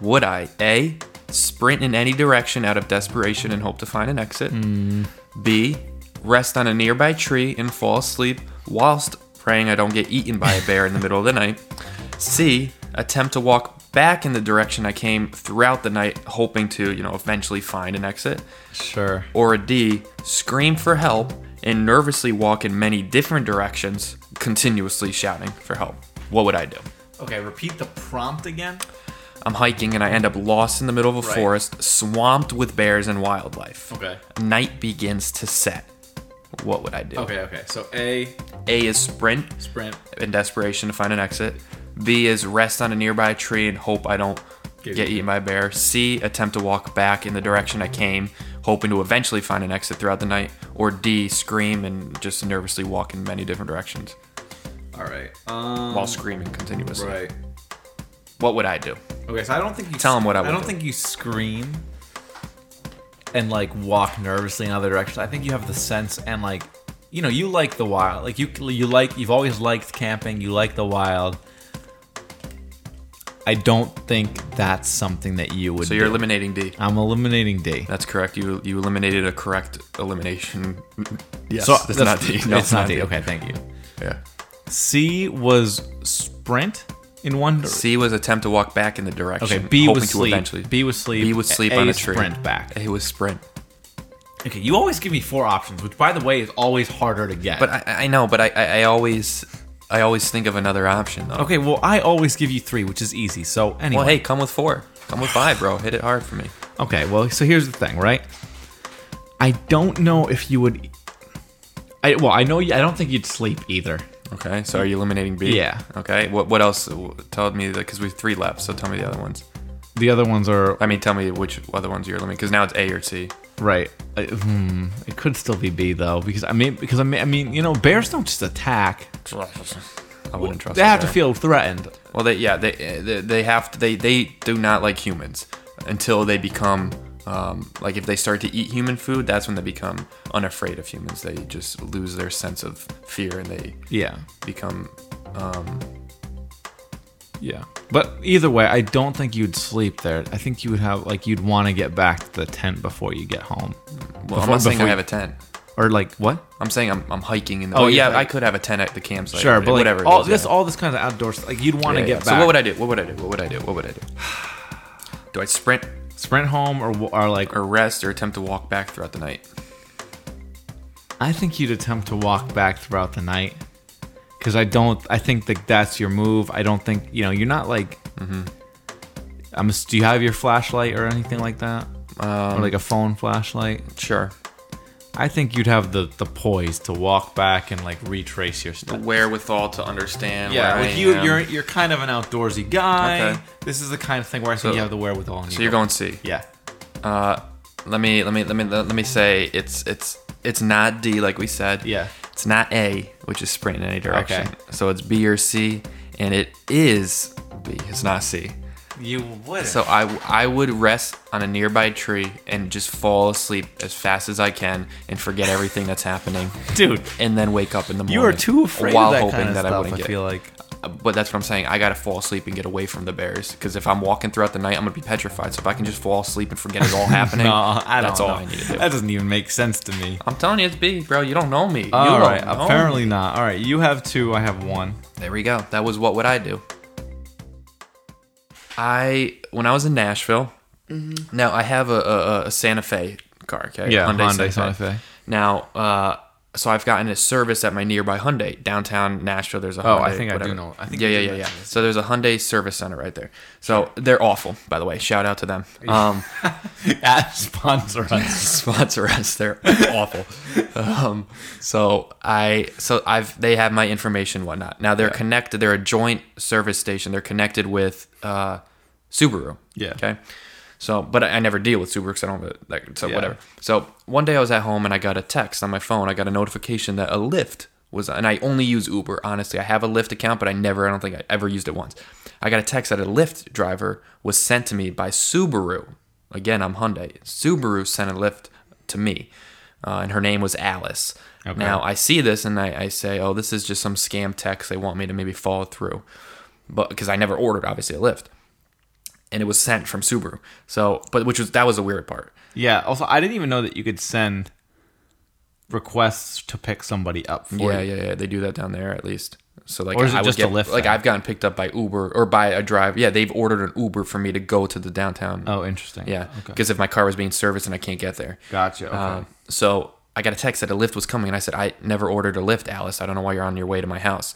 Would I A. Sprint in any direction out of desperation and hope to find an exit? Mm. B. Rest on a nearby tree and fall asleep whilst praying I don't get eaten by a bear in the middle of the night? C. Attempt to walk back in the direction I came throughout the night, hoping to, you know, eventually find an exit? Sure. or a D, scream for help and nervously walk in many different directions, continuously shouting for help. What would I do? Okay. Repeat the prompt again. I'm hiking and I end up lost in the middle of a Right. forest, swamped with bears and wildlife. Okay. Night begins to set. What would I do? Okay, okay. So A, A is sprint sprint. in desperation to find an exit. B is rest on a nearby tree and hope I don't Get get eaten by a bear. C, attempt to walk back in the direction I came, hoping to eventually find an exit throughout the night. Or D, scream and just nervously walk in many different directions All right. Um, while screaming continuously. right. What would I do? Okay, so I don't think you Tell 'em what I I don't do. think you scream and like walk nervously in other directions. I think you have the sense and like you know you like the wild. Like you you like you've always liked camping. You like the wild. I don't think that's something that you would. So you're do. eliminating D. I'm eliminating D. That's correct. You you eliminated a correct elimination. Yes, so it's that's- not D. No, it's not D. Okay, thank you. Yeah. C was sprint in one. dir- C was attempt to walk back in the direction. Okay, B was to sleep. Eventually. B was sleep. B was sleep A on a is tree. sprint back. A was sprint. Okay, you always give me four options, which, by the way, is always harder to get. But I, I know, but I, I, I always I always think of another option though. okay, well, I always give you three, which is easy. So anyway, Well, hey, come with four. Come with five, bro. Hit it hard for me. okay, well, so here's the thing, right? I don't know if you would. I well, I know you. I don't think you'd sleep either. Okay, so are you eliminating B? Yeah. Okay. What what else? Tell me that because we have three left. So tell me the other ones. The other ones are I mean, tell me which other ones you're eliminating because now it's A or C. right. I, hmm, it could still be B though, because I mean, because I mean, I mean, you know, bears don't just attack. I wouldn't trust. They have to feel threatened. Well, they yeah they they, they have to they they do not like humans until they become um, like if they start to eat human food. That's when they become unafraid of humans. They just lose their sense of fear and they Yeah. become um, Yeah. But either way, I don't think you'd sleep there. I think you would have like you'd want to get back to the tent before you get home. well. I'm not saying I have a tent. Or like what? I'm saying I'm, I'm hiking in the. Oh, Oh, yeah, yeah. I could have a tent at the campsite. Sure, but like whatever. all is, this, yeah. all this kind of outdoors, like you'd want to Yeah, get back. So what would I do? What would I do? What would I do? What would I do? Do I sprint sprint home or or like? or rest or attempt to walk back throughout the night? I think you'd attempt to walk back throughout the night because I don't. I think that that's your move. I don't think you know. You're not like. Mm-hmm. I'm. Do you have your flashlight or anything like that? Um, or like a phone flashlight? Sure. I think you'd have the the poise to walk back and like retrace your steps. The wherewithal to understand. Yeah, like you, am. you're you're kind of an outdoorsy guy. Okay. This is the kind of thing where I think So- you have the wherewithal. So you you're go- going C. yeah. Uh, let me let me let me let me say it's it's it's not D like we said. Yeah. It's not A, which is sprint in any direction. Okay. So it's B or C, and it is B. It's not C. You would. So I I would rest on a nearby tree and just fall asleep as fast as I can and forget everything that's happening, dude, and then wake up in the morning. you are too afraid while of that hoping kind of that I stuff. wouldn't I get. feel like. Uh, but that's what I'm saying. I gotta fall asleep and get away from the bears because if I'm walking throughout the night, I'm gonna be petrified. So if I can just fall asleep and forget it all happening, No, I don't that's all know. I need to do. That doesn't even make sense to me. I'm telling you, it's B, bro. You don't know me. You All don't right, apparently me. not. All right, you have two. I have one. There we go. That was what would I do? I when I was in Nashville. Now I have a, a, a Santa Fe car. Okay, Yeah, Hyundai Santa Fe. Now, uh, so I've gotten a service at my nearby Hyundai downtown Nashville. There's a Oh, I think I do know- I think yeah, yeah, yeah, yeah. So there's a Hyundai service center right there. So they're awful, by the way. Shout out to them. Um, sponsor us. sponsor us. They're awful. Um, so I, so I've, they have my information, and whatnot. Now they're connected. They're a joint service station. They're connected with uh, Subaru. Yeah. Okay. So, but I I never deal with Subaru because I don't. have a- Like, so Yeah. whatever. So one day I was at home and I got a text on my phone. I got a notification that a Lyft was, and I only use Uber. Honestly, I have a Lyft account, but I never. I don't think I ever used it once. I got a text that a Lyft driver was sent to me by Subaru. Again, I'm Hyundai. Subaru sent a Lyft to me, uh, and her name was Alice. Okay. Now I see this and I, I say, oh, this is just some scam text. They want me to maybe follow through, but because I never ordered obviously a Lyft, and it was sent from Subaru. So, but which was that was the weird part. Yeah. Also, I didn't even know that you could send requests to pick somebody up for Yeah, you. yeah, yeah. They do that down there at least. So like, Or is it I just a get, Lyft Like thing? I've gotten picked up by Uber or by a drive. Yeah, they've ordered an Uber for me to go to the downtown. Oh, interesting. yeah, Okay. because if my car was being serviced and I can't get there. Gotcha. Okay. Um, so I got a text that a Lyft was coming, and I said, I never ordered a Lyft, Alice. I don't know why you're on your way to my house.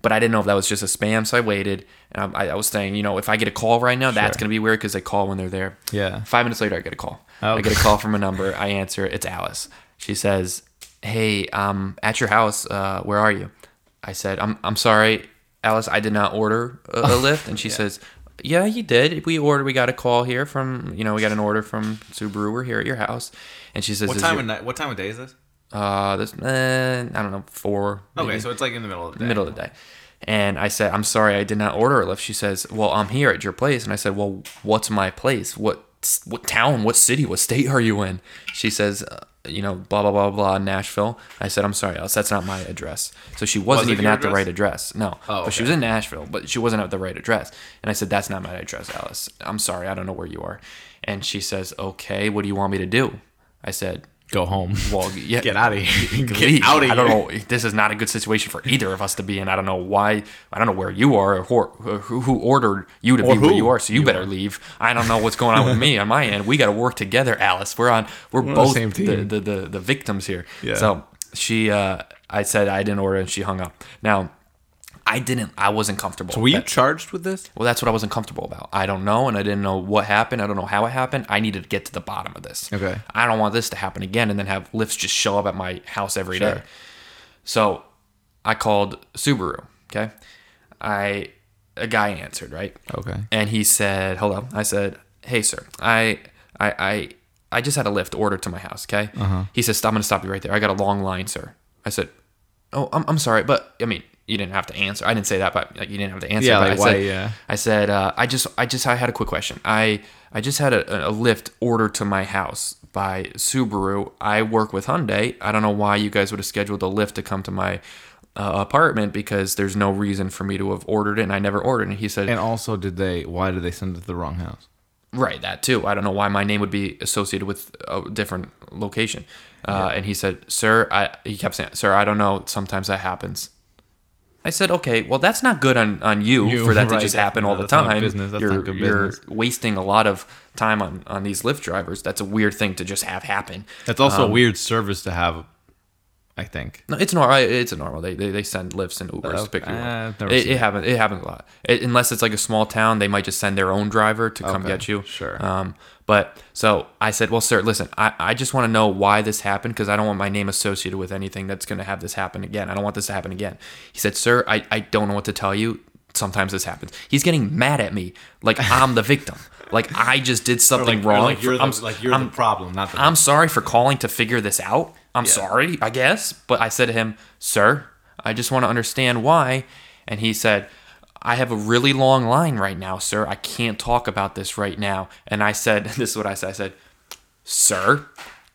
But I didn't know if that was just a spam, so I waited. And I, I was saying, you know, if I get a call right now, that's going to be weird because they call when they're there. Yeah. Five minutes later, I get a call. Oh. I get a call from a number. I answer. It's Alice. She says, "Hey, um, at your house. Uh, where are you?" I said, "I'm I'm sorry, Alice. I did not order a, a Lyft." And she says, "Yeah, you did. We ordered. We got a call here from you know we got an order from Subaru. We're here at your house." And she says, what time your- of night? What time of day is this? Uh, this, eh, I don't know, four. Okay, so it's like in the middle of the day. middle of the day. And I said, I'm sorry, I did not order a Lyft. She says, Well, I'm here at your place. And I said, Well, what's my place? What what town? What city? What state are you in? She says, uh, You know, blah blah blah blah, Nashville. I said, I'm sorry, Alice, that's not my address. So she wasn't it even at the right address. No, Oh, but she was in Nashville, but she wasn't at the right address. And I said, That's not my address, Alice. I'm sorry, I don't know where you are. And she says, Okay, what do you want me to do? I said, Go home. well, yeah, Get outta here. Get leave. outta I don't here. know. This is not a good situation for either of us to be in. I don't know why. I don't know where you are or who, who, who ordered you to Or be where you are. So you, you better are. leave. I don't know what's going on with me on my end. We got to work together, Alice. We're on. We're, the both the, team. the, the the victims here. Yeah. So she, uh, I said I didn't order, and she hung up. Now. I didn't. I wasn't comfortable. So were you charged with this? well, that's what I wasn't comfortable about. I don't know, and I didn't know what happened. I don't know how it happened. I needed to get to the bottom of this. Okay. I don't want this to happen again, and then have Lyfts just show up at my house every day. Sure. So, I called Subaru. Okay, I a guy answered right, Okay. and he said, "Hello." I said, "Hey, sir, I I I, I just had a Lyft ordered to my house." Okay. Uh-huh. He says, "I'm going to stop you right there. I got a long line, sir." I said, "Oh, I'm, I'm sorry, but I mean." You didn't have to answer. I didn't say that, but like, you didn't have to answer. Yeah, but like, I why, said, yeah. I said, uh, I just, I just, I had a quick question. I, I just had a, a Lyft ordered to my house by Subaru. I work with Hyundai. I don't know why you guys would have scheduled a Lyft to come to my uh, apartment because there's no reason for me to have ordered it, and I never ordered it. And he said, And also, did they? Why did they send it to the wrong house? Right, that too. I don't know why my name would be associated with a different location. Uh, And he said, "Sir, I." He kept saying, "Sir, I don't know. Sometimes that happens." I said, "Okay, well, that's not good on, on you, You, for that right, to just happen all the time. business, that's you're not good you're wasting a lot of time on on these Lyft drivers. That's a weird thing to just have happen. That's also Um, a weird service to have. I think. No, it's normal. It's a normal. They, they they send Lyfts and Ubers to pick you Uh, up. It, it happens. It happens a lot. It, unless it's like a small town, they might just send their own driver to come get you. sure. Um, but so I said, well, sir, listen, I, I just want to know why this happened because I don't want my name associated with anything that's going to have this happen again. I don't want this to happen again. He said, sir, I, I don't know what to tell you. Sometimes this happens. He's getting mad at me like I'm the victim. Like I just did something wrong. I'm, I'm- problem, not the. I'm sorry for calling to figure this out. I'm Yeah. sorry, I guess. But I said to him, Sir, I just want to understand why. And he said, I have a really long line right now, sir. I can't talk about this right now. And I said, This is what I said. I said, Sir,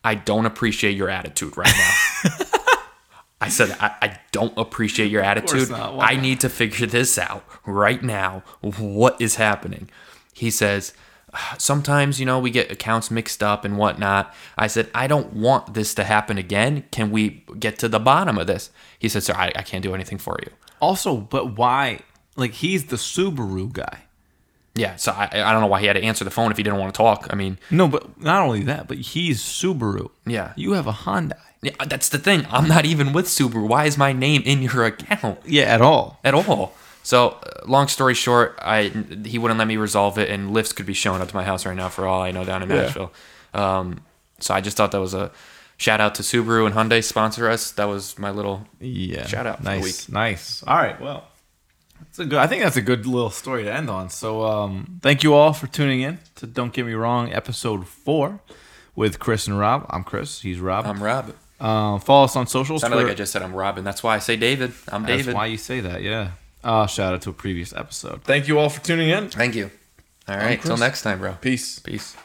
I don't appreciate your attitude right now. I said, I, I don't appreciate your attitude. I need to figure this out right now. What is happening? He says, sometimes, you know, we get accounts mixed up and whatnot. I said, I don't want this to happen again. Can we get to the bottom of this? He said, Sir, I, I can't do anything for you. also, but why? Like he's the Subaru guy. Yeah, so I, I don't know why he had to answer the phone if he didn't want to talk. I mean, No, but not only that, but he's Subaru. Yeah. You have a Hyundai. yeah, that's the thing. I'm not even with Subaru. Why is my name in your account? Yeah, at all. at all. So, uh, long story short, I he wouldn't let me resolve it, and Lyfts could be showing up to my house right now for all I know down in Yeah. Nashville. Um, so I just thought that was a shout out to Subaru and Hyundai sponsor us. That was my little Yeah. Shout out for the Nice. week. Nice. All right. Well, that's a good. I think that's a good little story to end on. So, um, thank you all for tuning in to Don't Get Me Wrong, episode four, with Chris and Rob. I'm Chris. He's Rob. I'm Rob. Um, follow us on socials. Sounded like I just said I'm Robin. That's why I say David. I'm That's David. why you say that. Yeah. Uh, shout out to a previous episode. Thank you all for tuning in. Thank you. All right. Till Chris. next time, bro. Peace. Peace.